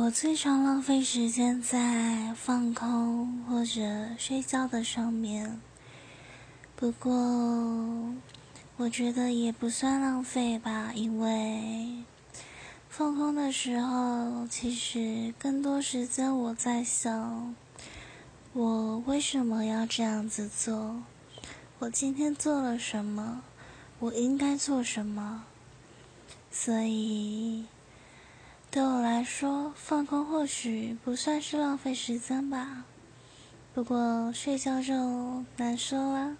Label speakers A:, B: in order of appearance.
A: 我最常浪费时间在放空或者睡觉的上面。不过，我觉得也不算浪费吧，因为放空的时候，其实更多时间我在想，我为什么要这样子做？我今天做了什么？我应该做什么？所以。对我来说，放空或许不算是浪费时间吧。不过睡觉就难说了。